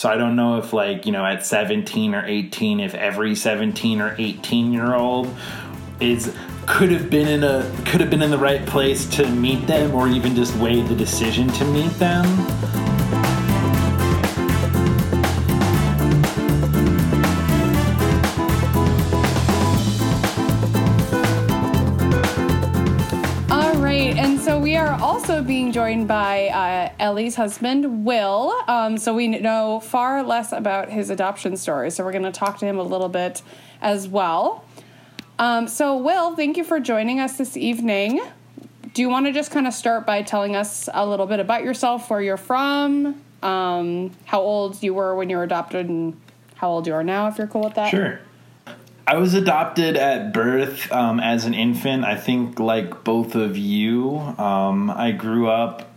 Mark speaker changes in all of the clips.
Speaker 1: So I don't know if like, you know, at 17 or 18 if every 17 or 18 year old is could have been in a could have been in the right place to meet them or even just weighed the decision to meet them.
Speaker 2: Being joined by uh, Ellie's husband, Will. Um, so we know far less about his adoption story, so we're going to talk to him a little bit as well. Um, so, Will, thank you for joining us this evening. Do you want to just kind of start by telling us a little bit about yourself, where you're from, um, how old you were when you were adopted, and how old you are now, if you're cool with that?
Speaker 1: Sure. I was adopted at birth um, as an infant. I think, like both of you, um, I grew up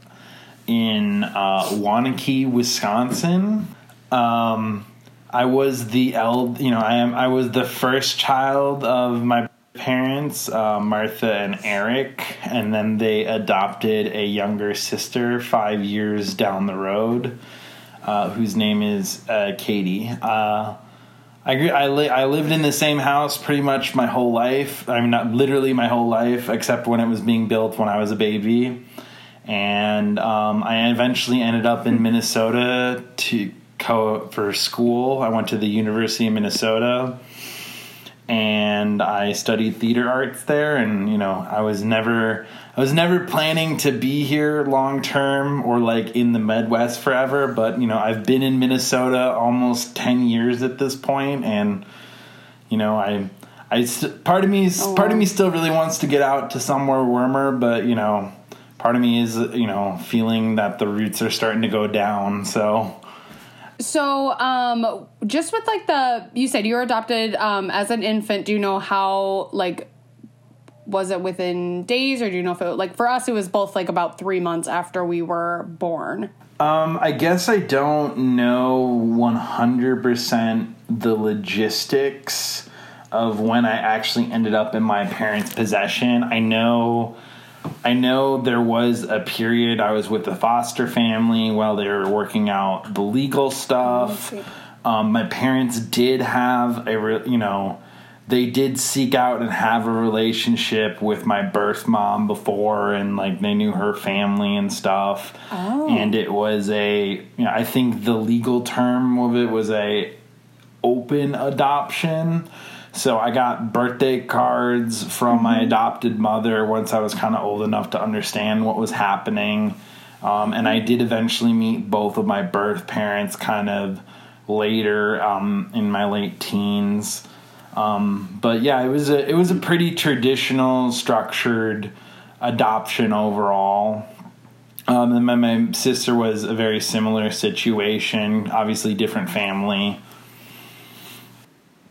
Speaker 1: in uh, Waunakee, Wisconsin. Um, I was the eld, you know, I am. I was the first child of my parents, uh, Martha and Eric, and then they adopted a younger sister five years down the road, uh, whose name is uh, Katie. I grew, I, li- I lived in the same house pretty much my whole life. I mean, not literally my whole life, except when it was being built when I was a baby. And um, I eventually ended up in Minnesota to co for school. I went to the University of Minnesota, and I studied theater arts there. And you know, I was never I was never planning to be here long term or like in the Midwest forever. But you know, I've been in Minnesota almost ten years at this point, and you know, I. I st- part of me
Speaker 2: Oh,
Speaker 1: part of me still really wants to get out to somewhere warmer, but you know, part of me is you know feeling that the roots are starting to go down. So
Speaker 2: So, um, just with like the you said you were adopted um, as an infant. Do you know how like was it within days, or do you know if it like for us it was both like about three months after we were born?
Speaker 1: Um, I guess I don't know 100% the logistics of when I actually ended up in my parents' possession. I know I know there was a period I was with the foster family while they were working out the legal stuff. Um, my parents did have a, re- you know, they did seek out and have a relationship with my birth mom before, and like they knew her family and stuff.
Speaker 2: Oh.
Speaker 1: And it was a, you know, I think the legal term of it was a open adoption. So I got birthday cards from my adopted mother once I was kind of old enough to understand what was happening. Um, and I did eventually meet both of my birth parents kind of later um, in my late teens. Um, but yeah, it was a it was a pretty traditional, structured adoption overall. Um, and my, my sister was a very similar situation, obviously different family.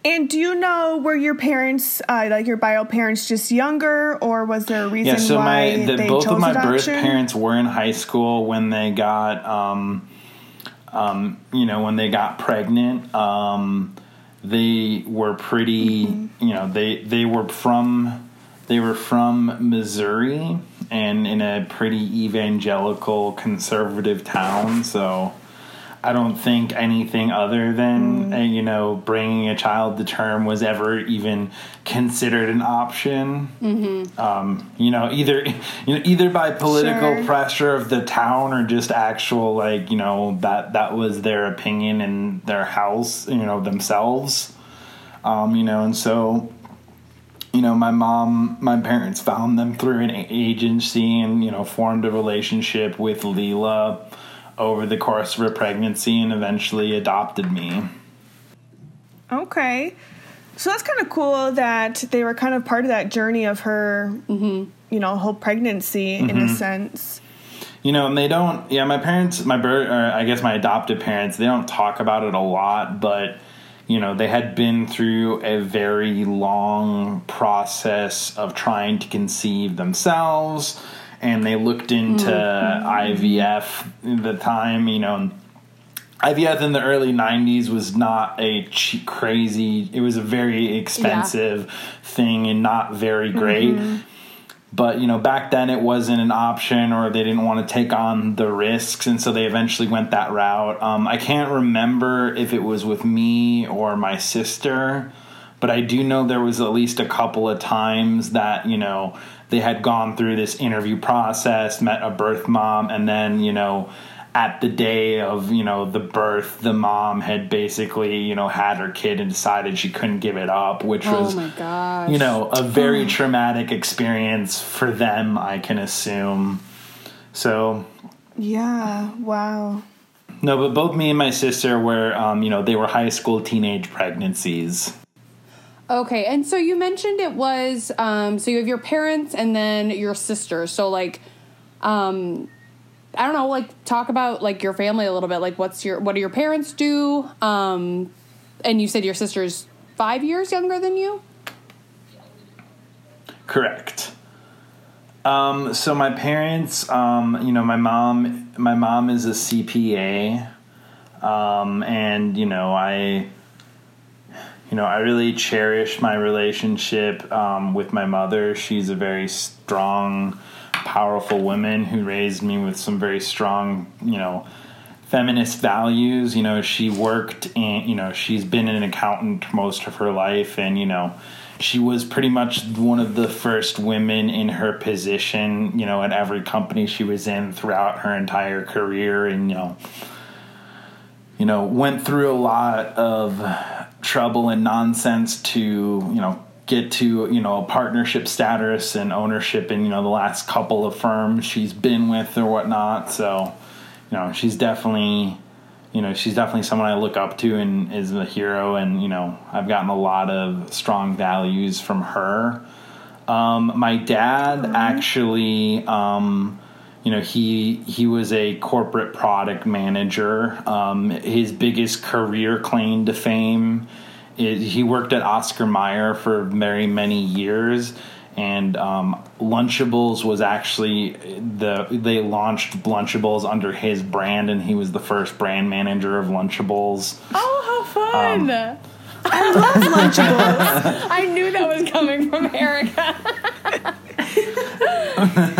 Speaker 3: And do you know were your parents, uh, like your bio parents, just younger, or was there a reason
Speaker 1: Yeah, so
Speaker 3: why
Speaker 1: my the,
Speaker 3: they
Speaker 1: both
Speaker 3: chose
Speaker 1: of my birth parents were in high school when they got um, um, you know when they got pregnant. Um, they were pretty
Speaker 3: Mm-hmm.
Speaker 1: you know they they were from they were from Missouri and in a pretty evangelical conservative town. So I don't think anything other than
Speaker 3: Mm.
Speaker 1: uh, you know bringing a child to term was ever even considered an option. Mm-hmm. Um, you know, either you know either by political
Speaker 3: Sure.
Speaker 1: pressure of the town or just actual like you know that that was their opinion in their house. You know themselves. Um, you know, and so you know, my mom, my parents found them through an agency and, you know, formed a relationship with Leela over the course of her pregnancy and eventually adopted me.
Speaker 3: Okay. So that's kind of cool that they were kind of part of that journey of her,
Speaker 1: Mm-hmm.
Speaker 3: you know, whole pregnancy in a sense.
Speaker 1: You know, and they don't, yeah, my parents, my birth, or I guess my adopted parents, they don't talk about it a lot, but, you know, they had been through a very long process of trying to conceive themselves, and they looked into IVF at the time, you know, IVF in the early 90s was not a cheap, crazy, it was a very expensive thing and not very great. but you know back then it wasn't an option or they didn't want to take on the risks and so they eventually went that route. Um, i can't remember if it was with me or my sister but i do know there was at least a couple of times that you know they had gone through this interview process met a birth mom and then you know at the day of you know the birth the mom had basically you know had her kid and decided she couldn't give it up which
Speaker 2: Oh
Speaker 1: was you know a very traumatic experience for them i can assume so
Speaker 3: Yeah. Wow.
Speaker 1: no but both me and my sister were um, you know they were high school teenage pregnancies
Speaker 2: Okay, and so you mentioned it was um, so you have your parents and then your sister. So like, um, I don't know, like talk about like your family a little bit. Like, what's your what do your parents do? Um, and you said your sister's five years younger than you.
Speaker 1: Correct. Um, so my parents, um, you know, my mom, my mom is a CPA, um, and you know, I, you know, I really cherish my relationship um, with my mother. She's a very strong, powerful woman who raised me with some very strong, you know, feminist values. You know, she worked in, you know, she's been an accountant most of her life, and you know, she was pretty much one of the first women in her position. You know, at every company she was in throughout her entire career, and you know, you know, went through a lot of trouble and nonsense to you know get to you know a partnership status and ownership in you know the last couple of firms she's been with or whatnot. So you know she's definitely you know she's definitely someone i look up to and is a hero. And you know i've gotten a lot of strong values from her. Um, my dad actually um, you know he he was a corporate product manager um, his biggest career claim to fame is he worked at oscar mayer for very many years and um, lunchables was actually the they launched lunchables under his brand and he was the first brand manager of lunchables
Speaker 2: Oh, how fun!
Speaker 1: Um,
Speaker 3: I love Lunchables.
Speaker 2: I knew that was coming from Erica.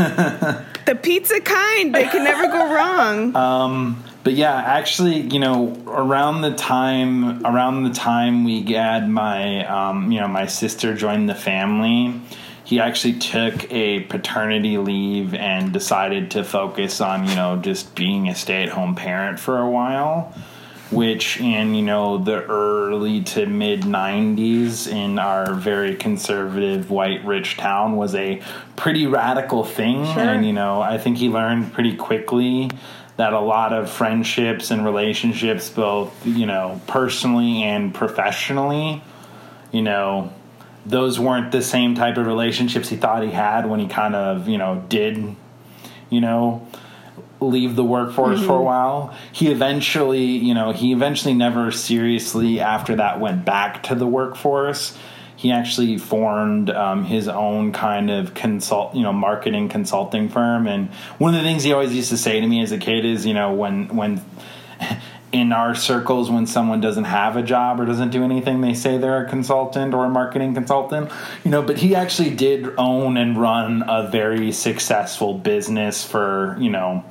Speaker 3: the pizza kind. They can never go wrong.
Speaker 1: Um, but yeah actually you know around the time around the time we had my um, you know my sister joined the family he actually took a paternity leave and decided to focus on you know just being a stay-at-home parent for a while which in you know the early to mid 90s in our very conservative white rich town was a pretty radical thing. And you know i think he learned pretty quickly that a lot of friendships and relationships both you know personally and professionally you know those weren't the same type of relationships he thought he had when he kind of you know did you know leave the workforce for a while. He eventually, you know, he eventually never seriously after that went back to the workforce. He actually formed um, his own kind of consult, you know, marketing consulting firm. And one of the things he always used to say to me as a kid is, you know, when when in our circles when someone doesn't have a job or doesn't do anything they say they're a consultant or a marketing consultant you know but he actually did own and run a very successful business for you know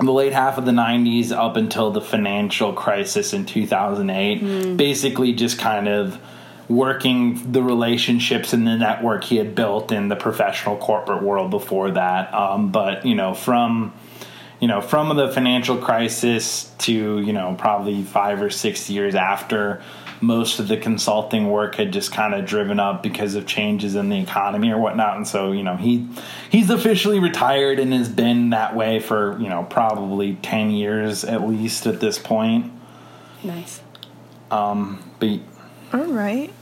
Speaker 1: the late half of the 90s up until the financial crisis in 2008 basically just kind of working the relationships and the network he had built in the professional corporate world before that. Um, but you know from you know, from the financial crisis to, you know, probably five or six years after, most of the consulting work had just kind of driven up because of changes in the economy or whatnot. And so, you know, he he's officially retired and has been that way for, you know, probably 10 years at least at this point.
Speaker 2: nice.
Speaker 1: Um, But
Speaker 3: All right.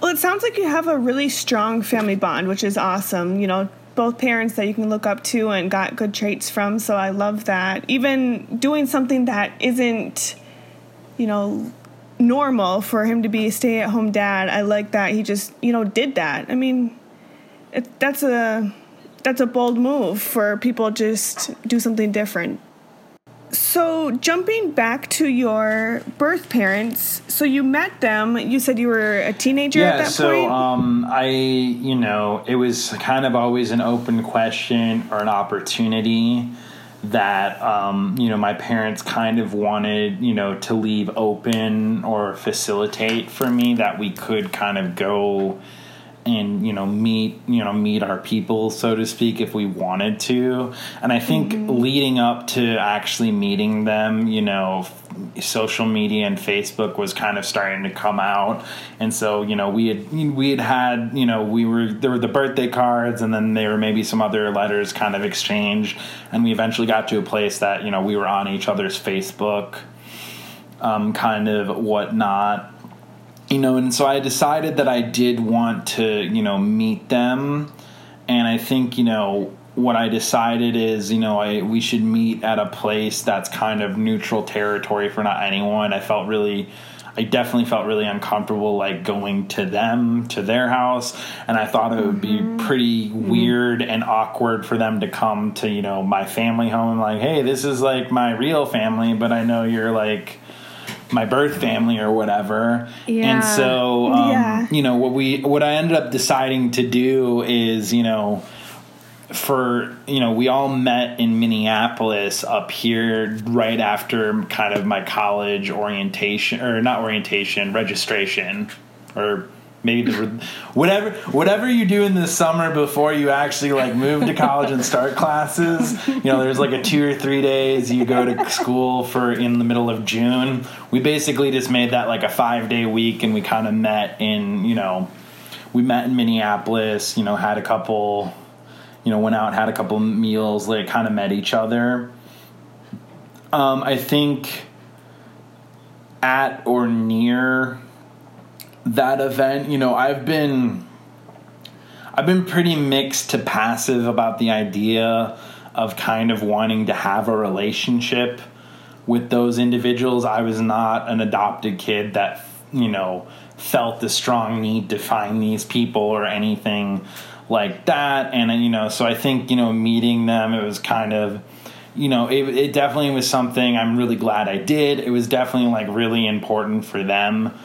Speaker 3: Well, it sounds like you have a really strong family bond, which is awesome. You know, both parents that you can look up to and got good traits from. So I love that. Even doing something that isn't, you know, normal for him to be a stay at home dad. I like that he just, you know, did that. I mean, it, that's a that's a bold move for people just do something different. So, jumping back to your birth parents, so you met them. You said you were a teenager
Speaker 1: yeah,
Speaker 3: at that
Speaker 1: so
Speaker 3: point.
Speaker 1: um, I, you know, it was kind of always an open question or an opportunity that, um, you know, my parents kind of wanted, you know, to leave open or facilitate for me that we could kind of go and you know meet you know meet our people so to speak if we wanted to. And i think leading up to actually meeting them you know f- social media and facebook was kind of starting to come out. And so you know we had we had had you know we were there were the birthday cards and then there were maybe some other letters kind of exchanged. And we eventually got to a place that you know we were on each other's facebook um, kind of whatnot you know, and so I decided that I did want to, you know, meet them, and I think, you know, what I decided is, you know, I we should meet at a place that's kind of neutral territory for not anyone. I felt really, I definitely felt really uncomfortable, like going to them to their house, and I thought it would be mm-hmm. pretty mm-hmm. weird and awkward for them to come to, you know, my family home, like, hey, this is like my real family, but I know you're like my birth family or whatever.
Speaker 2: Yeah.
Speaker 1: And so, um,
Speaker 3: Yeah.
Speaker 1: you know, what we what I ended up deciding to do is, you know, for you know, we all met in Minneapolis up here right after kind of my college orientation or not orientation registration or maybe the whatever whatever you do in the summer before you actually like move to college and start classes you know there's like a two or three days you go to school for in the middle of june. We basically just made that like a five day week and we kind of met in you know we met in minneapolis you know had a couple you know went out had a couple meals like kind of met each other. Um, i think at or near that event, you know, I've been I've been pretty mixed to passive about the idea of kind of wanting to have a relationship with those individuals. I was not an adopted kid that, you know, felt the strong need to find these people or anything like that. And, you know, so I think, you know, meeting them, it was kind of, you know, it, it definitely was something I'm really glad I did. It was definitely like really important for them.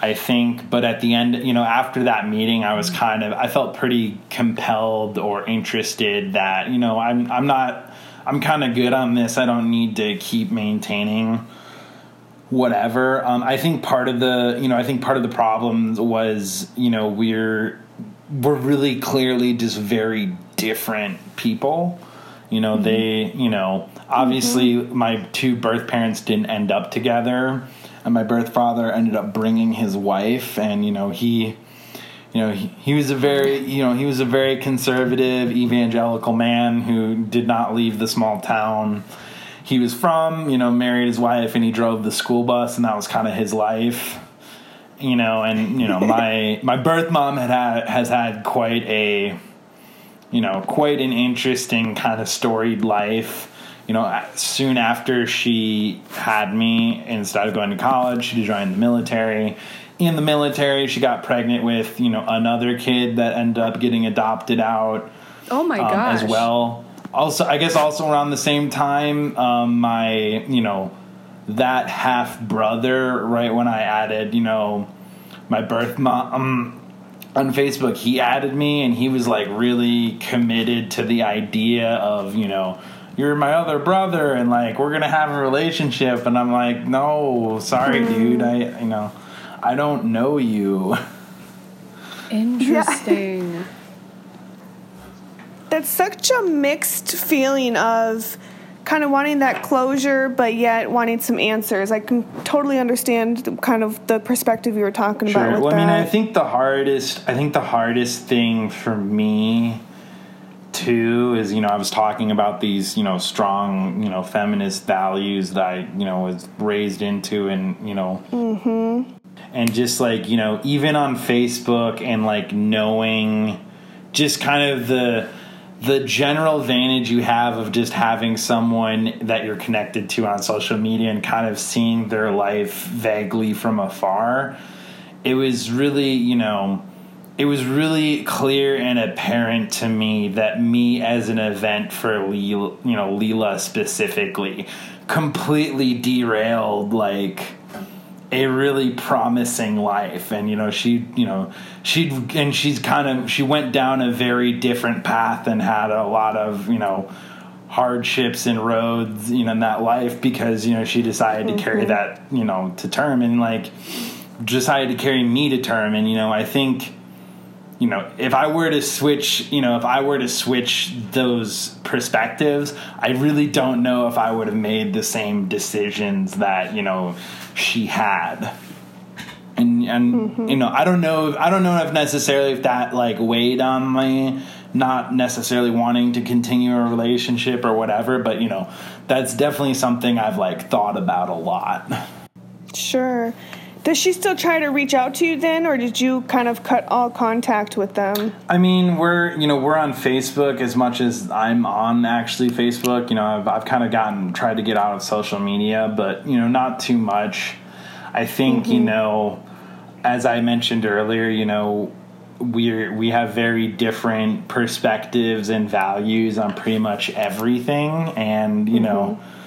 Speaker 1: I think, but at the end, you know, after that meeting, I was mm-hmm. kind of, I felt pretty compelled or interested that, you know, I'm, I'm not, I'm kind of good on this. I don't need to keep maintaining whatever. Um, I think part of the, you know, I think part of the problem was, you know, we're, we're really clearly just very different people. You know, mm-hmm. they, you know, obviously mm-hmm. my two birth parents didn't end up together and my birth father ended up bringing his wife and you know he you know he, he was a very you know he was a very conservative evangelical man who did not leave the small town he was from you know married his wife and he drove the school bus and that was kind of his life you know and you know my my birth mom had, had has had quite a you know quite an interesting kind of storied life you know, soon after she had me and started going to college, she joined the military. In the military, she got pregnant with, you know, another kid that ended up getting adopted out
Speaker 2: Oh my
Speaker 1: um,
Speaker 2: gosh.
Speaker 1: as well. Also, I guess also around the same time, um, my, you know, that half brother, right when I added, you know, my birth mom um, on Facebook, he added me and he was like really committed to the idea of, you know, you're my other brother and like we're gonna have a relationship and i'm like no sorry hmm. dude i you know i don't know you
Speaker 2: Interesting.
Speaker 3: That's such a mixed feeling of kind of wanting that closure, but yet wanting some answers. I can totally understand the, kind of the perspective you were talking about.
Speaker 1: sure
Speaker 3: With
Speaker 1: well i
Speaker 3: that.
Speaker 1: mean i think the hardest i think the hardest thing for me too is you know i was talking about these you know strong you know feminist values that i you know was raised into and you know mm-hmm. and just like you know even on facebook and like knowing just kind of the the general advantage you have of just having someone that you're connected to on social media and kind of seeing their life vaguely from afar it was really you know it was really clear and apparent to me that me as an event for Leela, you know Leela specifically completely derailed like a really promising life. And you know she you know she and she's kind of she went down a very different path and had a lot of you know hardships and roads you know in that life because you know she decided to carry mm-hmm. that you know to term and like decided to carry me to term. And you know i think you know if i were to switch you know if i were to switch those perspectives i really don't know if i would have made the same decisions that you know she had and and
Speaker 3: Mm-hmm.
Speaker 1: you know i don't know i don't know if necessarily if that like weighed on my not necessarily wanting to continue a relationship or whatever but you know that's definitely something i've like thought about a lot
Speaker 3: Sure. Does she still try to reach out to you then, or did you kind of cut all contact with them?
Speaker 1: I mean, we're you know we're on Facebook as much as I'm on actually Facebook. You know, I've I've kind of gotten tried to get out of social media, but you know, not too much. I think you mm-hmm. know, as I mentioned earlier, you know, we're we have very different perspectives and values on pretty much everything, and you know. Mm-hmm.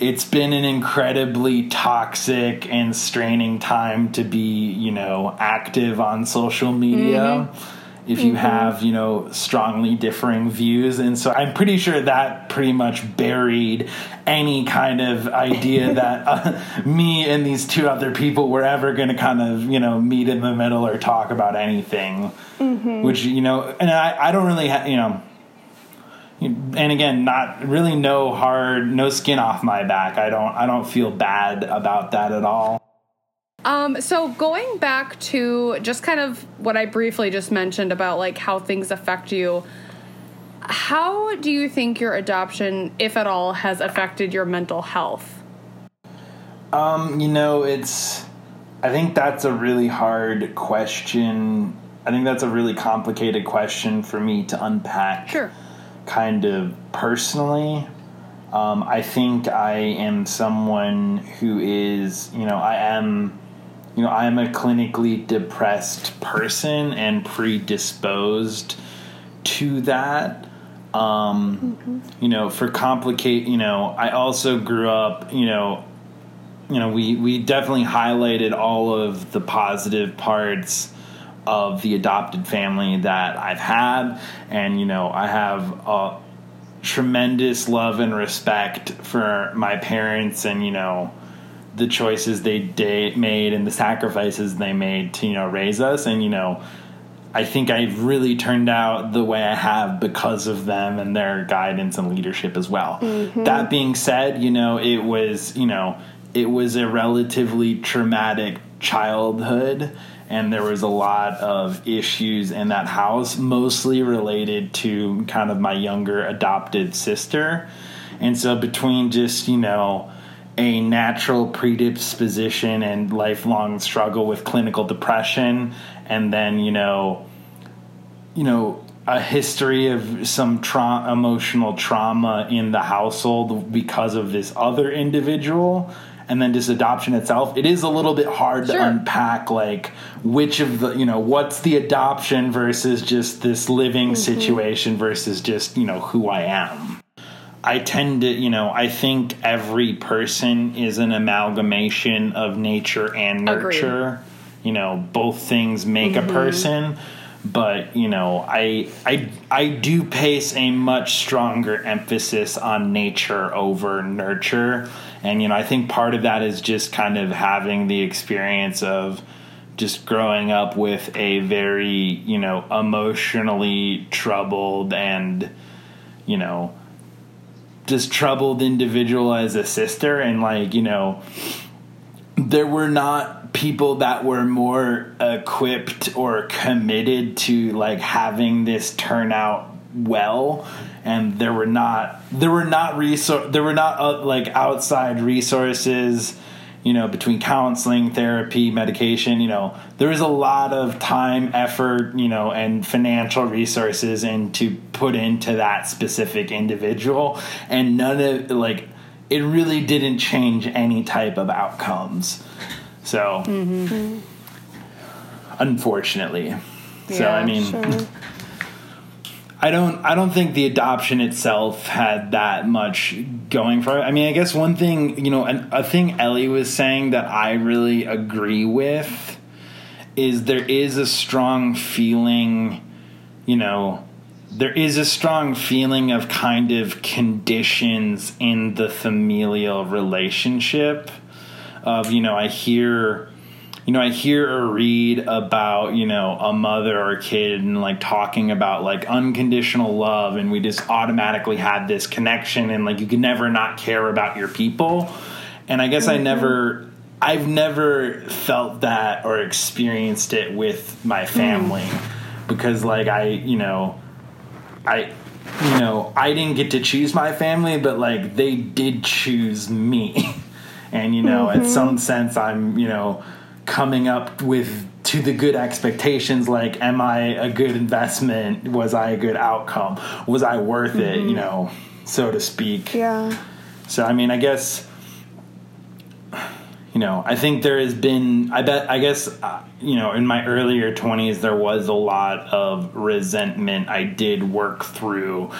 Speaker 1: It's been an incredibly toxic and straining time to be, you know, active on social media mm-hmm. if you mm-hmm. have you know strongly differing views. And so i'm pretty sure that pretty much buried any kind of idea that uh, me and these two other people were ever going to kind of you know meet in the middle or talk about anything. Mm-hmm. Which you know and i, I don't really ha- you know and again not really no hard no skin off my back i don't i don't feel bad about that at all
Speaker 2: Um, so going back to just kind of what I briefly just mentioned about like how things affect you, how do you think your adoption, if at all, has affected your mental health?
Speaker 1: Um, you know, it's. I think that's a really hard question. I think that's a really complicated question for me to unpack.
Speaker 2: Sure.
Speaker 1: Kind of personally. Um, I think I am someone who is, you know, I am, you know, I am a clinically depressed person and predisposed to that. Um, You know, for complicate, you know, I also grew up, you know, you know, we, we definitely highlighted all of the positive parts of the adopted family that I've had. And, you know, I have a tremendous love and respect for my parents and, you know, the choices they made and the sacrifices they made to, you know, raise us. And, you know, I think I've really turned out the way I have because of them and their guidance and leadership as well. Mm-hmm. That being said, you know, it was, you know, it was a relatively traumatic childhood and there was a lot of issues in that house mostly related to kind of my younger adopted sister. And so between just, you know, a natural predisposition and lifelong struggle with clinical depression and then you know you know a history of some tra- emotional trauma in the household because of this other individual and then just adoption itself it is a little bit hard to unpack like which of the you know what's the adoption versus just this living mm-hmm. situation versus just you know who i am. I tend to, you know, I think every person is an amalgamation of nature and
Speaker 2: Agreed.
Speaker 1: nurture. You know, both things make a mm-hmm. person, but you know, I I I do place a much stronger emphasis on nature over nurture. And you know, I think part of that is just kind of having the experience of just growing up with a very, you know, emotionally troubled and you know, just troubled individual as a sister and like you know there were not people that were more equipped or committed to like having this turn out well. And there were not there were not resor- there were not uh, like outside resources you know between counseling therapy medication you know. There was a lot of time effort you know and financial resources into put into that specific individual. And none of like it really didn't change any type of outcomes so mm-hmm. unfortunately so
Speaker 2: Yeah,
Speaker 1: i mean
Speaker 3: Sure.
Speaker 1: I don't I don't think the adoption itself had that much going for it. I mean, I guess one thing, you know, an, a thing Ellie was saying that I really agree with is there is a strong feeling, you know, there is a strong feeling of kind of conditions in the familial relationship of, you know, I hear you know, I hear or read about, you know, a mother or a kid and like talking about like unconditional love and we just automatically had this connection and like you can never not care about your people. And I guess mm-hmm. I never I've never felt that or experienced it with my family mm. because like I, you know, I you know, I didn't get to choose my family, but like they did choose me. and you know, mm-hmm. at some sense I'm, you know, coming up with to the good expectations like am i a good investment was i a good outcome was i worth mm-hmm. it you mm-hmm. know so to speak
Speaker 3: yeah
Speaker 1: so i mean i guess you know i think there has been i bet i guess uh, you know in my earlier 20s there was a lot of resentment i did work through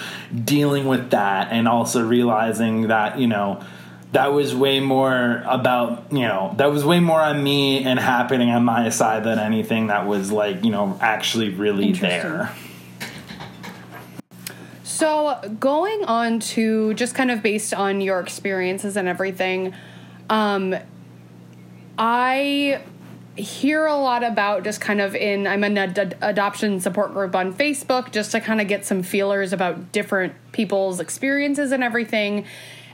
Speaker 1: dealing with that and also realizing that you know that was way more about you know that was way more on me and happening on my side than anything that was like you know actually really there.
Speaker 2: So going on to just kind of based on your experiences and everything um i hear a lot about just kind of in i'm in an ad- adoption support group on facebook just to kind of get some feelers about different people's experiences and everything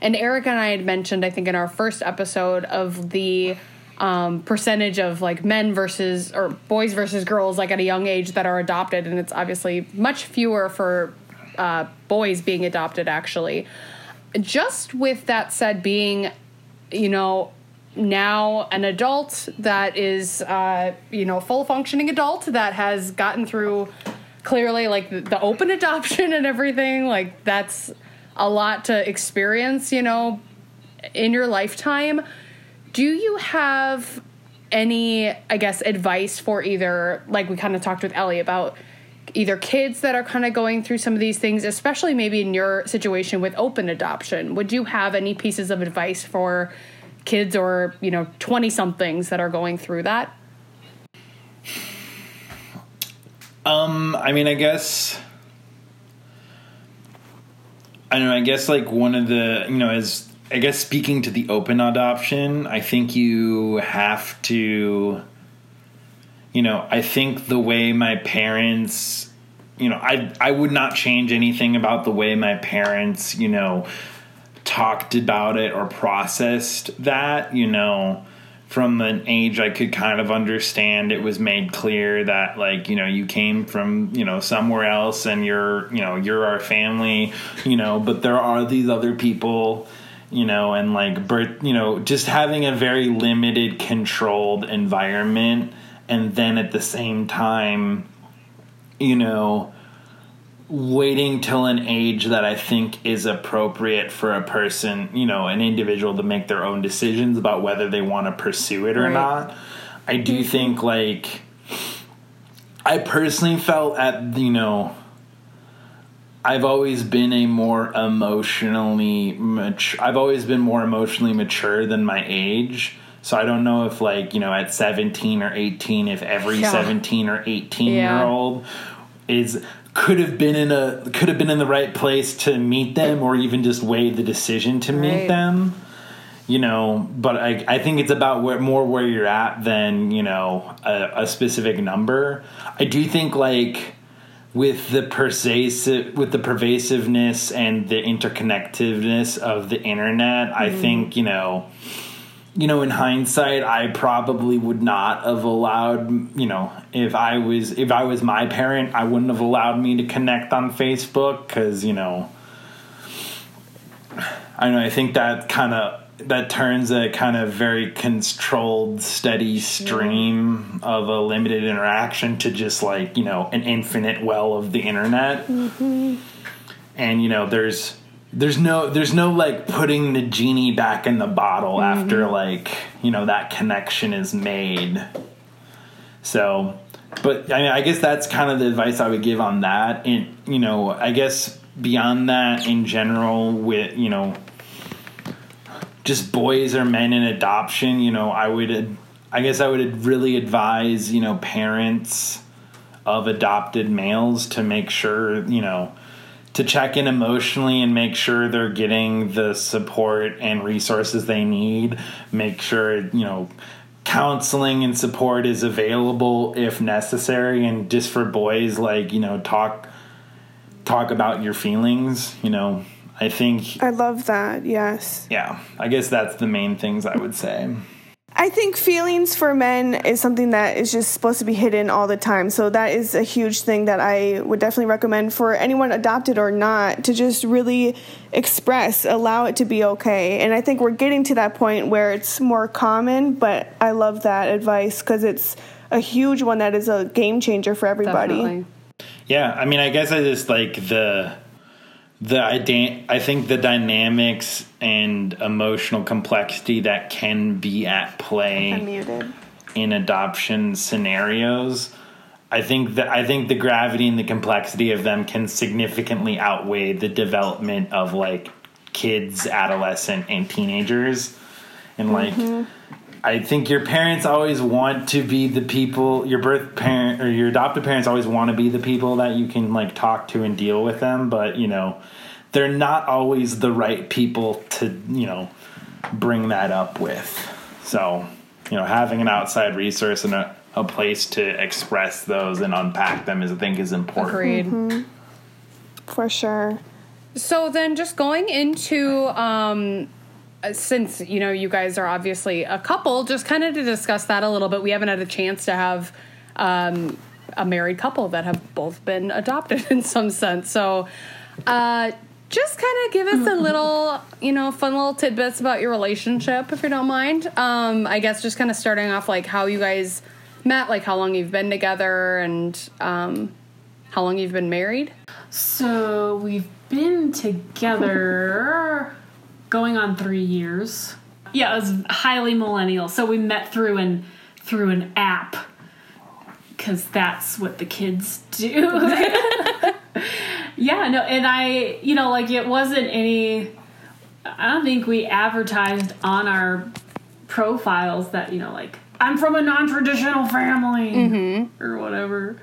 Speaker 2: and Eric and I had mentioned, I think, in our first episode of the um, percentage of like men versus or boys versus girls, like at a young age, that are adopted, and it's obviously much fewer for uh, boys being adopted. Actually, just with that said, being, you know, now an adult that is, uh, you know, full functioning adult that has gotten through clearly like the open adoption and everything, like that's a lot to experience, you know, in your lifetime. Do you have any, I guess, advice for either, like we kind of talked with Ellie about either kids that are kind of going through some of these things, especially maybe in your situation with open adoption? Would you have any pieces of advice for kids or, you know, 20 somethings that are going through that?
Speaker 1: Um, I mean, I guess I don't know. I guess like one of the you know as I guess speaking to the open adoption, I think you have to. You know, I think the way my parents, you know, I I would not change anything about the way my parents, you know, talked about it or processed that. You know, from an age I could kind of understand, it was made clear that like you know you came from you know somewhere else and you're you know you're our family, you know. But there are these other people, you know, and like birth, you know, just having a very limited, controlled environment, and then at the same time, you know waiting till an age that I think is appropriate for a person, you know, an individual to make their own decisions about whether they want to pursue it or right. not. I do think like I personally felt at you know I've always been a more emotionally mature I've always been more emotionally mature than my age. So I don't know if like, you know, at 17 or 18 if every yeah. 17 or 18 yeah. year old is could have been in a could have been in the right place to meet them or even just weigh the decision to meet right. them you know but I, I think it's about where more where you're at than you know a, a specific number i do think like with the pervasive with the pervasiveness and the interconnectiveness of the internet mm-hmm. i think you know you know, in hindsight, I probably would not have allowed, you know, if I was if I was my parent, I wouldn't have allowed me to connect on Facebook because you know, I know I think that kind of that turns a kind of very controlled, steady stream of a limited interaction to just like you know an infinite well of the internet, mm-hmm. and you know, there's there's no there's no like putting the genie back in the bottle mm-hmm. after like you know that connection is made so but I mean, I guess that's kind of the advice I would give on that. And you know, I guess beyond that, in general, with you know, just boys or men in adoption, you know, I would, I guess I would really advise you know parents of adopted males to make sure you know to check in emotionally and make sure they're getting the support and resources they need make sure you know counseling and support is available if necessary and just for boys like you know talk talk about your feelings you know i think
Speaker 3: I love that. Yes.
Speaker 1: yeah i guess that's the main things i would say
Speaker 3: I think feelings for men is something that is just supposed to be hidden all the time. So that is a huge thing that I would definitely recommend for anyone adopted or not to just really express, allow it to be okay. And I think we're getting to that point where it's more common, but I love that advice because it's a huge one that is a game changer for everybody.
Speaker 2: Definitely.
Speaker 1: Yeah, I mean, I guess I just like the the I think the dynamics and emotional complexity that can be at play in adoption scenarios. I think that I think the gravity and the complexity of them can significantly outweigh the development of like kids, adolescent, and teenagers. And like mm-hmm. I think your parents always want to be the people your birth parent or your adopted parents always want to be the people that you can like talk to and deal with them, but you know, they're not always the right people to, you know, bring that up with. So, you know, having an outside resource and a, a place to express those and unpack them is I think is important.
Speaker 2: Agreed.
Speaker 3: For sure.
Speaker 2: So then, just going into um, since you know you guys are obviously a couple, just kind of to discuss that a little bit. We haven't had a chance to have um, a married couple that have both been adopted in some sense. So, uh, just kind of give us a little, you know, fun little tidbits about your relationship, if you don't mind. Um, I guess just kind of starting off like how you guys met, like how long you've been together, and um, how long you've been married.
Speaker 4: So we've been together going on three years. Yeah, it was highly millennial. So we met through an through an app because that's what the kids do. yeah, no, and I, you know, like it wasn't any. I don't think we advertised on our profiles that you know, like I'm from a non-traditional family mm-hmm. or whatever.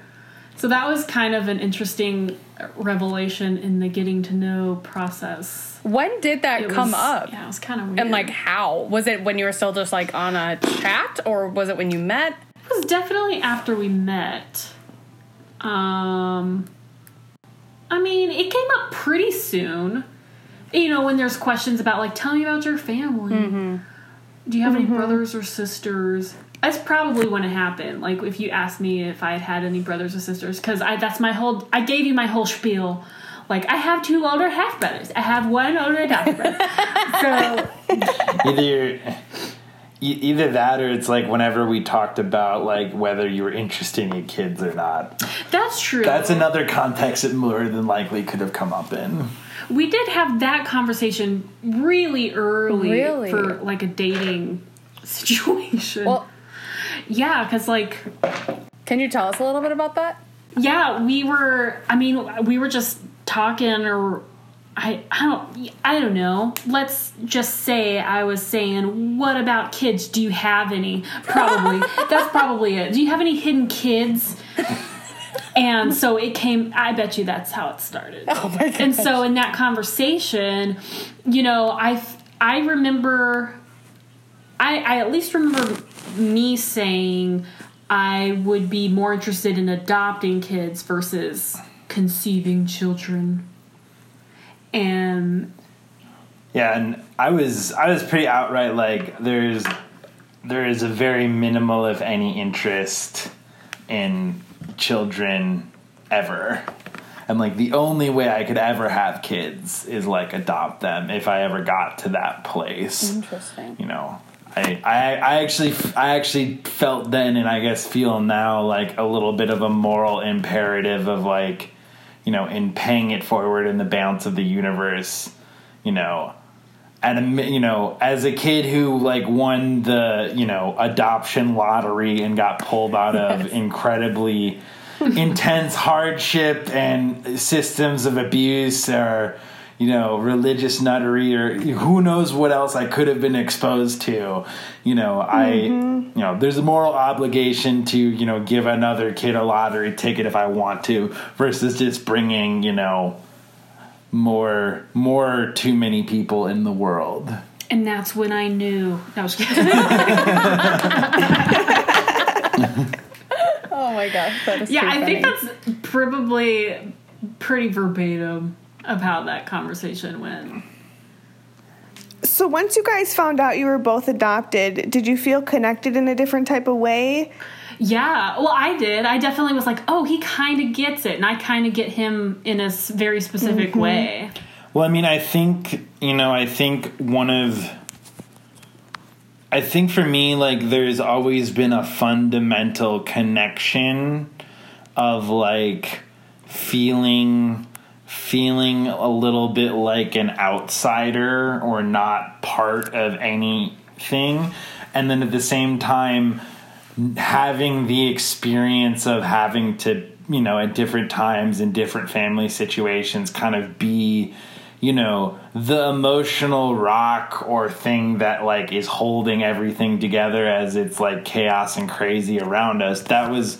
Speaker 4: So that was kind of an interesting revelation in the getting to know process.
Speaker 2: When did that
Speaker 4: It
Speaker 2: come
Speaker 4: was-
Speaker 2: up?
Speaker 4: Yeah, it was kind of weird.
Speaker 2: And like how? Was it when you were still just like on a chat or was it when you met?
Speaker 4: it was definitely after we met. Um, I mean, it came up pretty soon. You know, when there's questions about like, tell me about your family. Do you have any brothers or sisters? That's probably when it happened. Like, if you asked me if I had had any brothers or sisters, because I that's my whole. I gave you my whole spiel. Like, I have two older half brothers. I have one older adopted brother. so
Speaker 1: either you're- either that or it's like whenever we talked about like whether you were interested in your kids or not
Speaker 4: that's true.
Speaker 1: that's another context that more than likely could have come up in
Speaker 4: We did have that conversation really early
Speaker 2: Really?
Speaker 4: for like a dating situation.
Speaker 2: Well,
Speaker 4: yeah, because like,
Speaker 2: can you tell us a little bit about that?
Speaker 4: yeah, we were. I mean, we were just talking, or I, I don't, I don't know. Let's just say I was saying, "What about kids? Do you have any?" Probably. That's probably it. Do you have any hidden kids? And so it came. I bet you that's how it started.
Speaker 2: Oh
Speaker 4: and so in that conversation you know i i remember i i at least remember me saying i would be more interested in adopting kids versus conceiving children. And
Speaker 1: yeah and i was i was pretty outright like there's there is a very minimal if any interest in children ever. And like the only way i could ever have kids is like adopt them if i ever got to that place.
Speaker 2: Interesting.
Speaker 1: you know I, I I actually I actually felt then and I guess feel now like a little bit of a moral imperative of like you know in paying it forward in the balance of the universe you know. At a you know as a kid who like won the you know adoption lottery and got pulled out of incredibly intense hardship and systems of abuse or you know religious nuttery or who knows what else I could have been exposed to you know I mm-hmm. you know there's a moral obligation to you know give another kid a lottery ticket if I want to versus just bringing you know more more too many people in the world
Speaker 4: And that's when I knew. No, I was kidding.
Speaker 2: Oh my gosh, that is
Speaker 4: yeah,
Speaker 2: too
Speaker 4: I think that's probably pretty verbatim of how that conversation went.
Speaker 3: So once you guys found out you were both adopted, did you feel connected in a different type of way?
Speaker 4: Yeah, well, I did. I definitely was like, oh, he kind of gets it, and I kind of get him in a very specific mm-hmm. way.
Speaker 1: Well, I mean, I think, you know, I think one of. I think for me, like, there's always been a fundamental connection of, like, feeling feeling a little bit like an outsider or not part of anything. And then at the same time having the experience of having to you know at different times in different family situations kind of be you know the emotional rock or thing that like is holding everything together as it's like chaos and crazy around us. That was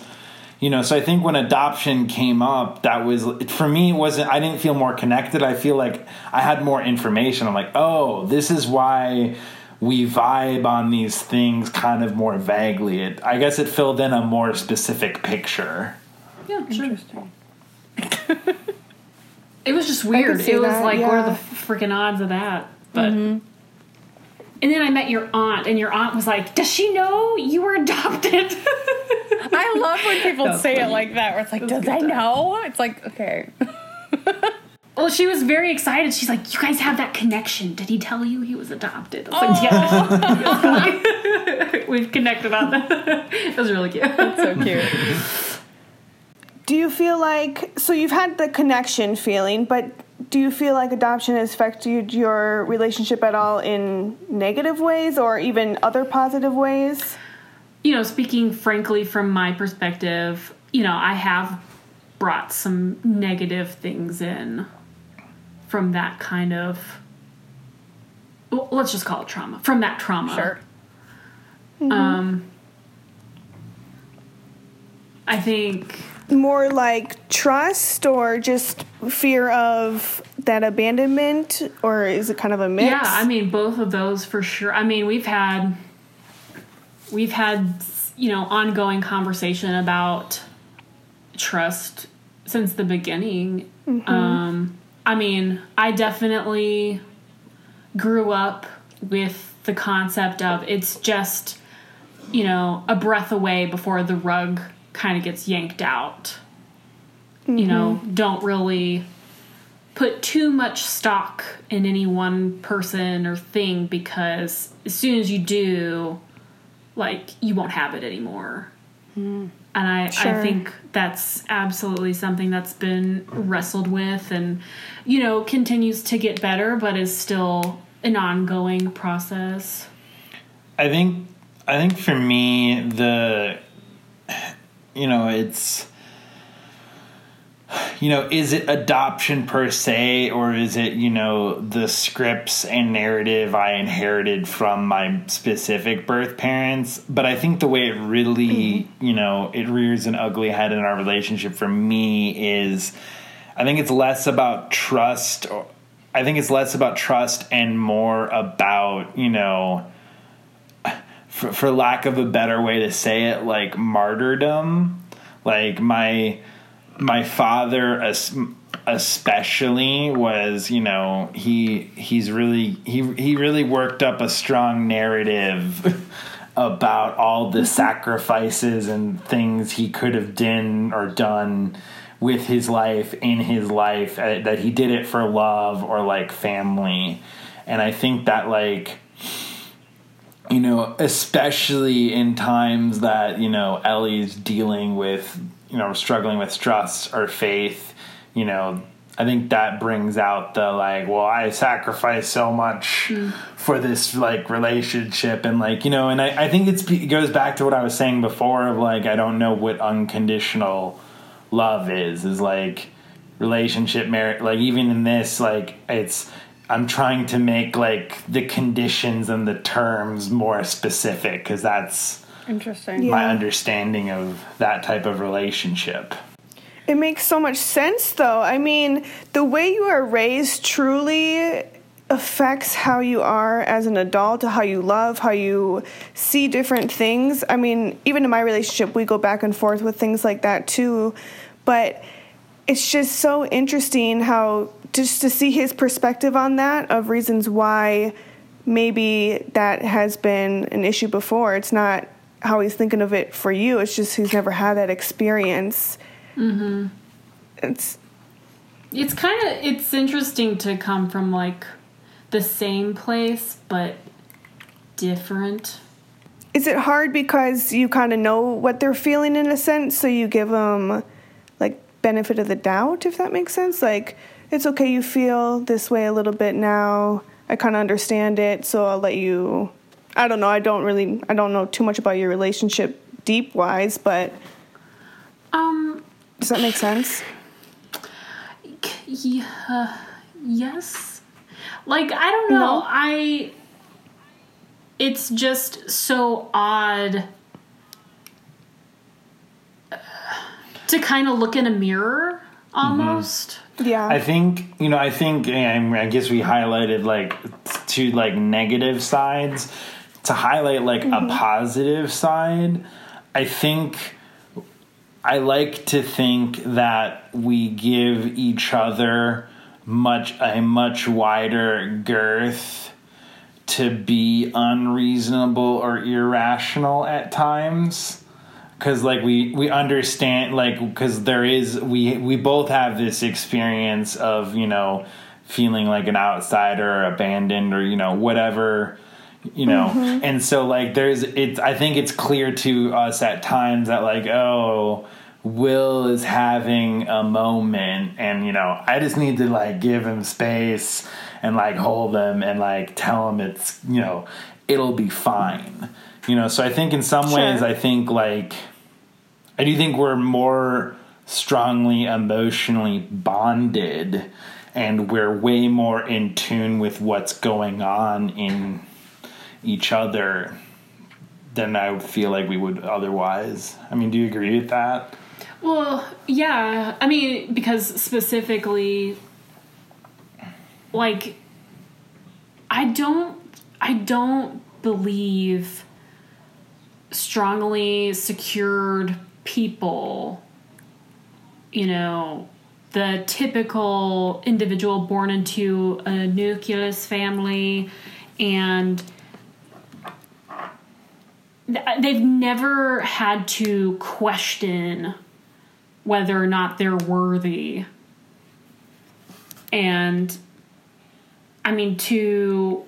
Speaker 1: you know so i think when adoption came up that was for me it wasn't i didn't feel more connected i feel like i had more information i'm like oh this is why we vibe on these things kind of more vaguely it i guess it filled in a more specific picture
Speaker 4: Yeah, sure. It was just weird. It was
Speaker 3: that,
Speaker 4: like, what are the freaking odds of that? But. And then I met your aunt, and your aunt was like, Does she know you were adopted?
Speaker 2: I love when people
Speaker 4: That's
Speaker 2: say it like that. Where it's like, does I
Speaker 4: times.
Speaker 2: know? It's like, okay.
Speaker 4: well, she was very excited. She's like, You guys have that connection. Did he tell you he was adopted? I was like, Yeah. We've connected on that. it was really cute.
Speaker 2: That's so cute.
Speaker 3: Do you feel like so you've had the connection feeling, but do you feel like adoption has affected your relationship at all in negative ways or even other positive ways?
Speaker 4: you know, speaking frankly from my perspective, you know, I have brought some negative things in from that kind of well, let's just call it trauma. From that trauma.
Speaker 2: Sure.
Speaker 4: Um I think
Speaker 3: More like trust or just fear of that abandonment or is it kind of a mix?
Speaker 4: Yeah, I mean both of those for sure. I mean, we've had we've had you know ongoing conversation about trust since the beginning. Um, I mean, I definitely grew up with the concept of it's just you know a breath away before the rug kind of gets yanked out. You mm-hmm. know, don't really put too much stock in any one person or thing because as soon as you do, like you won't have it anymore. Mm. And I, I think that's absolutely something that's been wrestled with and, you know, continues to get better, but is still an ongoing process.
Speaker 1: I think I think for me the you know it's you know is it adoption per se or is it you know the scripts and narrative I inherited from my specific birth parents? But I think the way it really mm-hmm. you know it rears an ugly head in our relationship for me is I think it's less about trust or I think it's less about trust and more about you know for, for lack of a better way to say it, like martyrdom. Like my my father, especially, was you know he he's really he he really worked up a strong narrative about all the sacrifices and things he could have done or done with his life in his life uh, that he did it for love or like family and i think that like you know, especially in times that, you know, Ellie's dealing with, you know, struggling with trust or faith, you know, I think that brings out the like, well, I sacrificed so much mm. for this like relationship, and like you know, and I, I think it's it goes back to what I was saying before of like I don't know what unconditional love is. Is like relationship, marriage, like even in this, like it's I'm trying to make like the conditions and the terms more specific because that's
Speaker 2: Interesting.
Speaker 3: Yeah.
Speaker 1: my understanding of that type of relationship.
Speaker 3: It makes so much sense, though. I mean, the way you are raised truly affects how you are as an adult, how you love, how you see different things. I mean, even in my relationship, we go back and forth with things like that too. But it's just so interesting how just to see his perspective on that of reasons why maybe that has been an issue before. It's not how he's thinking of it for you. It's just he's never had that experience. Mm-hmm. It's
Speaker 4: It's kind of it's interesting to come from like the same place but different.
Speaker 3: is it hard because you kind of know what they're feeling in a sense, so you give them like benefit of the doubt, if that makes sense. Like it's okay, you feel this way a little bit now. I kind of understand it, so I'll let you. I don't know. I don't really. I don't know too much about your relationship deep wise, but
Speaker 4: Um
Speaker 3: does that make sense?
Speaker 4: yeah yes. Like I don't know.
Speaker 3: No?
Speaker 4: I it's just so odd uh, to kind of look in a mirror almost. Mm-hmm.
Speaker 3: Yeah.
Speaker 1: I think you know. I think I guess we highlighted like two like negative sides to highlight like a mm-hmm. positive side. I think I like to think that we give each other much a much wider girth to be unreasonable or irrational at times because like we we understand like because there is we we both have this experience of you know feeling like an outsider or abandoned or you know whatever you know? Mm-hmm. And so like there's it's i think it's clear to us at times that like oh will is having a moment and you know i just need to like give him space and like hold him and like tell him it's you know it'll be fine. You know so i think in some
Speaker 3: Sure.
Speaker 1: ways i think like i do think we're more strongly emotionally bonded and we're way more in tune with what's going on in each other than i would feel like we would otherwise i mean do you agree with that
Speaker 4: Well, yeah. I mean, because specifically, like, I don't, I don't believe strongly secured people. You know, the typical individual born into a nucleus family, and they've never had to question whether or not they're worthy. And I mean, to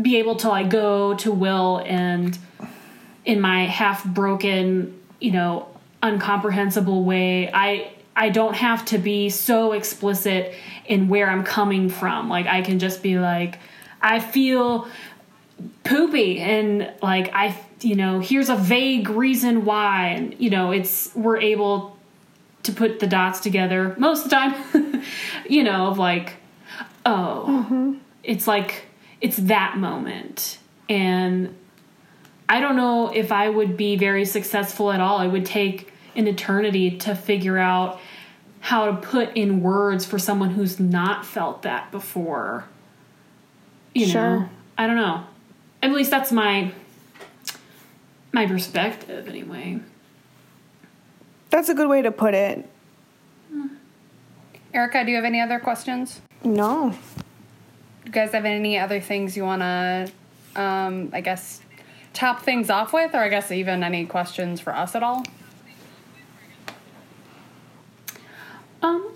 Speaker 4: be able to like go to Will and in my half broken, you know, uncomprehensible way, I I don't have to be so explicit in where I'm coming from. Like I can just be like, I feel poopy and like I you know, here's a vague reason why and you know, it's we're able to put the dots together most of the time. you know, of like, oh, mm-hmm. it's like it's that moment. And I don't know if I would be very successful at all. It would take an eternity to figure out how to put in words for someone who's not felt that before. You know,
Speaker 3: Sure.
Speaker 4: I don't know. At least that's my my perspective anyway.
Speaker 3: That's a good way to put it.
Speaker 2: Erica, do you have any other questions?
Speaker 3: No.
Speaker 2: You guys have any other things you want to, um, I guess, top things off with, or I guess even any questions for us at all?
Speaker 4: Um,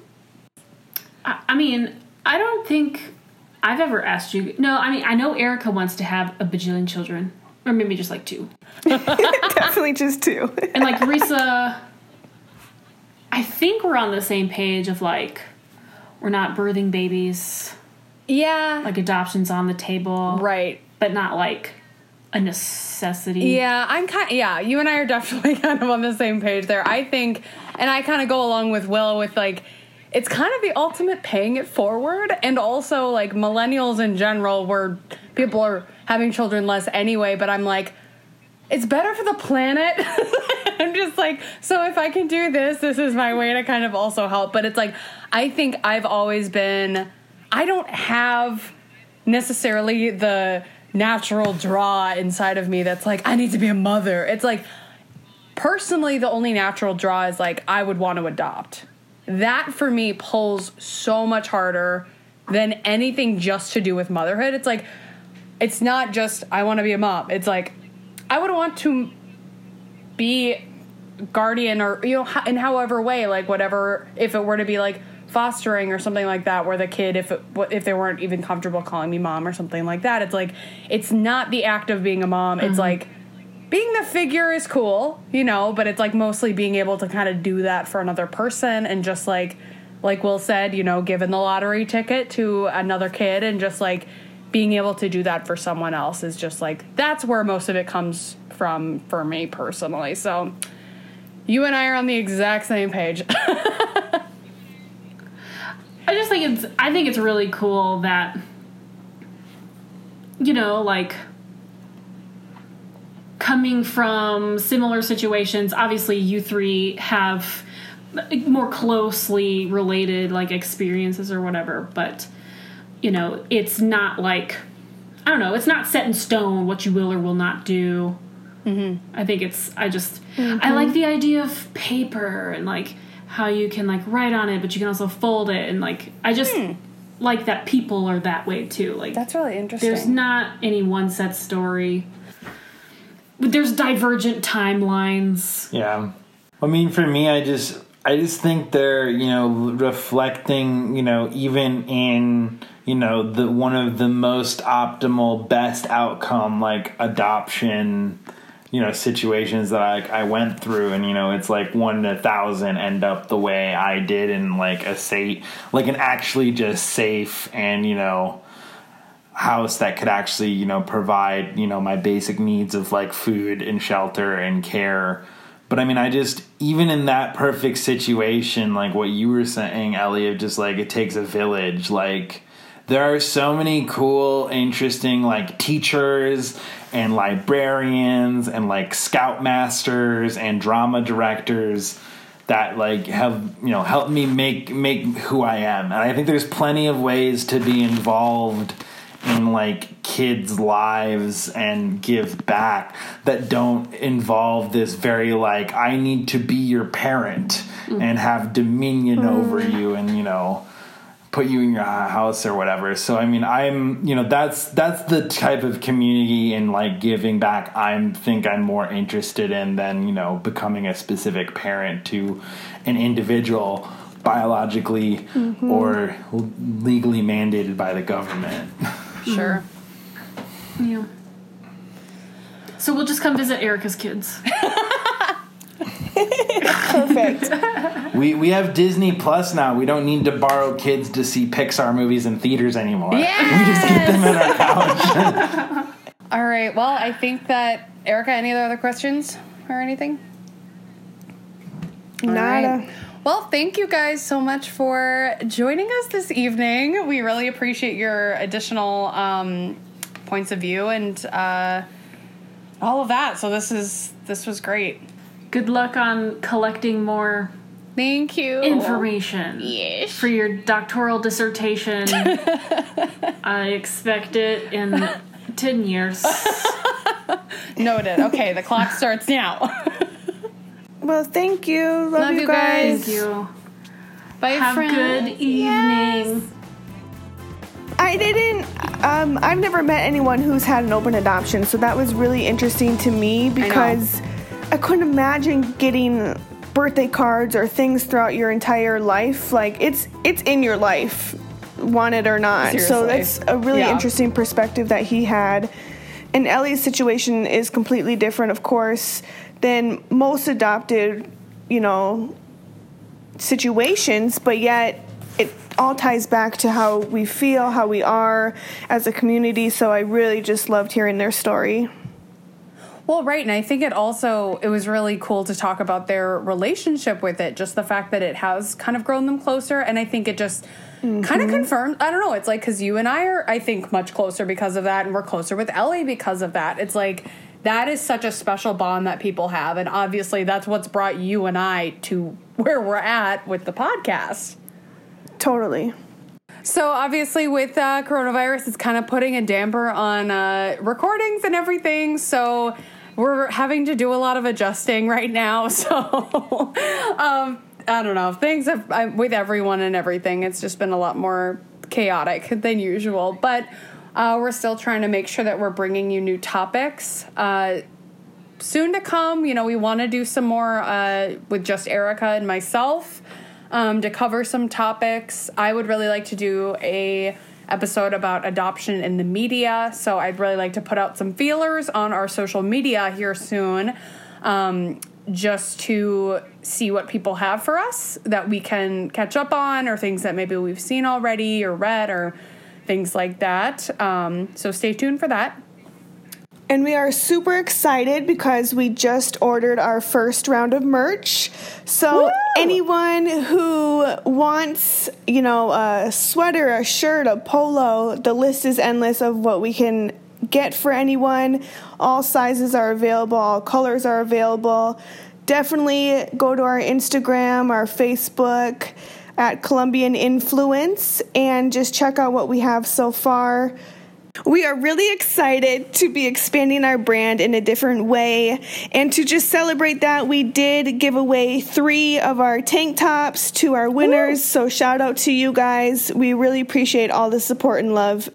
Speaker 4: I, I mean, I don't think I've ever asked you. No, I mean, I know Erica wants to have a bajillion children, or maybe just like two.
Speaker 3: Definitely just two.
Speaker 4: And like Risa, I think we're on the same page of like, we're not birthing babies.
Speaker 2: Yeah.
Speaker 4: Like adoption's on the table,
Speaker 2: right.
Speaker 4: but not like a necessity.
Speaker 2: Yeah, I'm kind. Of, yeah, you and I are definitely kind of on the same page there. I think, and I kind of go along with Will with like, it's kind of the ultimate paying it forward, and also like millennials in general, where people are having children less anyway. But I'm like, it's better for the planet. I'm just like, so if I can do this, this is my way to kind of also help. But it's like, I think I've always been. I don't have necessarily the natural draw inside of me that's like I need to be a mother. It's like personally the only natural draw is like I would want to adopt. That for me pulls so much harder than anything just to do with motherhood. It's like it's not just I want to be a mom. It's like I would want to be guardian or you know in however way like whatever if it were to be like fostering or something like that where the kid if it, if they weren't even comfortable calling me mom or something like that it's like it's not the act of being a mom. It's mm-hmm. like being the figure is cool you know but it's like mostly being able to kind of do that for another person and just like like will said you know giving the lottery ticket to another kid and just like being able to do that for someone else is just like that's where most of it comes from for me personally. So you and I are on the exact same page.
Speaker 4: I just think it's I think it's really cool that you know, like coming from similar situations, obviously you three have more closely related like experiences or whatever, but you know, it's not like I don't know, it's not set in stone what you will or will not do. Mm-hmm. I think it's I just I mm-hmm. like the idea of paper and like how you can like write on it, but you can also fold it and like I just hmm. like that people are that way too. Like
Speaker 2: That's really interesting.
Speaker 4: there's not any one set story. But there's divergent timelines.
Speaker 1: Yeah. I mean, for me, I just, I just think they're, you know, reflecting, you know, even in, you know, the one of the most optimal, best outcome, like adoption, you know, situations that I, I went through, and you know, it's like one in a thousand end up the way I did in like a safe, like an actually just safe and you know, house that could actually you know provide you know my basic needs of like food and shelter and care. But i mean i just even in that perfect situation like what you were saying ellie of just like it takes a village like there are so many cool interesting like teachers and librarians and like scoutmasters and drama directors that like have you know helped me make make who I am. And I think there's plenty of ways to be involved in like kids' lives and give back that don't involve this very like I need to be your parent mm. and have dominion over mm. you and you know put you in your uh, house or whatever. So I mean, I'm you know that's that's the type of community and like giving back I think I'm more interested in than you know becoming a specific parent to an individual biologically mm-hmm. or legally mandated by the government.
Speaker 2: sure.
Speaker 4: Yeah. So we'll just come visit Erica's kids.
Speaker 3: Perfect.
Speaker 1: we we have Disney Plus now. We don't need to borrow kids to see Pixar movies in theaters anymore. We just get them at our couch.
Speaker 2: All right. Well, I think that Erica. Any other questions or anything? All
Speaker 3: Nada.
Speaker 2: right. Well, thank you guys so much for joining us this evening. We really appreciate your additional um, points of view and uh, all of that. So this is this was great.
Speaker 4: Good luck on collecting more
Speaker 2: Thank you.
Speaker 4: information
Speaker 2: Yes.
Speaker 4: for your doctoral dissertation. I expect it in 10 years.
Speaker 2: Noted. Okay, the clock starts now.
Speaker 3: Well, thank you. Love,
Speaker 2: Love
Speaker 3: you
Speaker 2: you
Speaker 3: guys.
Speaker 4: Thank you.
Speaker 2: Bye,
Speaker 4: Have
Speaker 2: friends.
Speaker 4: good evening.
Speaker 3: I didn't. Um, I've never met anyone who's had an open adoption, so that was really interesting to me because I, couldn't imagine getting birthday cards or things throughout your entire life. Like it's it's in your life, want it or not. So that's a really
Speaker 2: Yeah.
Speaker 3: interesting perspective that he had. And Ellie's situation is completely different, of course, than most adopted, you know, situations, but yet it all ties back to how we feel, how we are as a community. So I really just loved hearing their story.
Speaker 2: Well, right, and I think it also it was really cool to talk about their relationship with it, just the fact that it has kind of grown them closer, and I think it just mm-hmm. kind of confirmed. I don't know. It's like because you and I are, I think, much closer because of that, and we're closer with Ellie because of that. It's like that is such a special bond that people have, and obviously that's what's brought you and I to where we're at with the podcast.
Speaker 3: Totally.
Speaker 2: So obviously, with uh, coronavirus, it's kind of putting a damper on uh, recordings and everything. So we're having to do a lot of adjusting right now. So um, I don't know. Things have, I, with everyone and everything, it's just been a lot more chaotic than usual. But uh, we're still trying to make sure that we're bringing you new topics. Uh, soon to come, you know, we want to do some more uh, with just Erica and myself um, to cover some topics. I would really like to do a episode about adoption in the media. So I'd really like to put out some feelers on our social media here soon. Um, just to see what people have for us that we can catch up on, or things that maybe we've seen already or read, or things like that. Um, so stay tuned for that.
Speaker 3: And we are super excited because we just ordered our first round of merch. So Woo! anyone who wants, you know, a sweater, a shirt, a polo, the list is endless of what we can get for anyone. All sizes are available, all colors are available. Definitely go to our Instagram, our Facebook at Columbian Influence and just check out what we have so far. We are really excited to be expanding our brand in a different way. And to just celebrate that, we did give away three of our tank tops to our winners. Woo! So, shout out to you guys. We really appreciate all the support and love.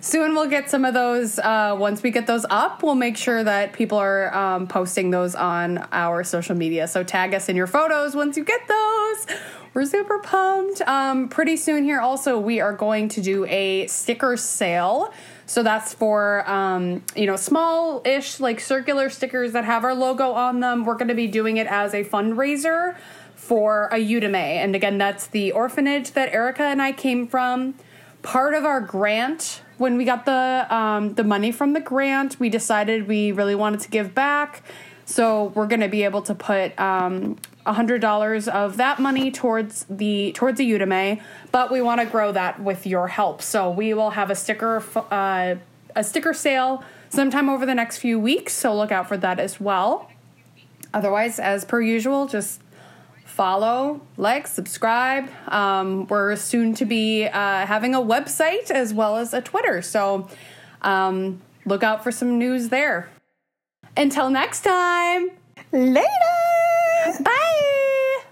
Speaker 2: Soon we'll get some of those. Uh, once we get those up, we'll make sure that people are um, posting those on our social media. So, tag us in your photos once you get those. We're super pumped. Um, pretty soon here, also, we are going to do a sticker sale. So that's for um, you know small-ish like circular stickers that have our logo on them. We're going to be doing it as a fundraiser for a Udemy, and again, that's the orphanage that Erica and I came from. Part of our grant when we got the um, the money from the grant, we decided we really wanted to give back. So we're going to be able to put um, $100 of that money towards the towards the Udemy, but we want to grow that with your help. So we will have a sticker uh, a sticker sale sometime over the next few weeks, so look out for that as well. Otherwise, as per usual, just follow, like, subscribe. Um, we're soon to be uh, having a website as well as a Twitter, so um, look out for some news there. Until next time,
Speaker 3: later.
Speaker 2: Bye.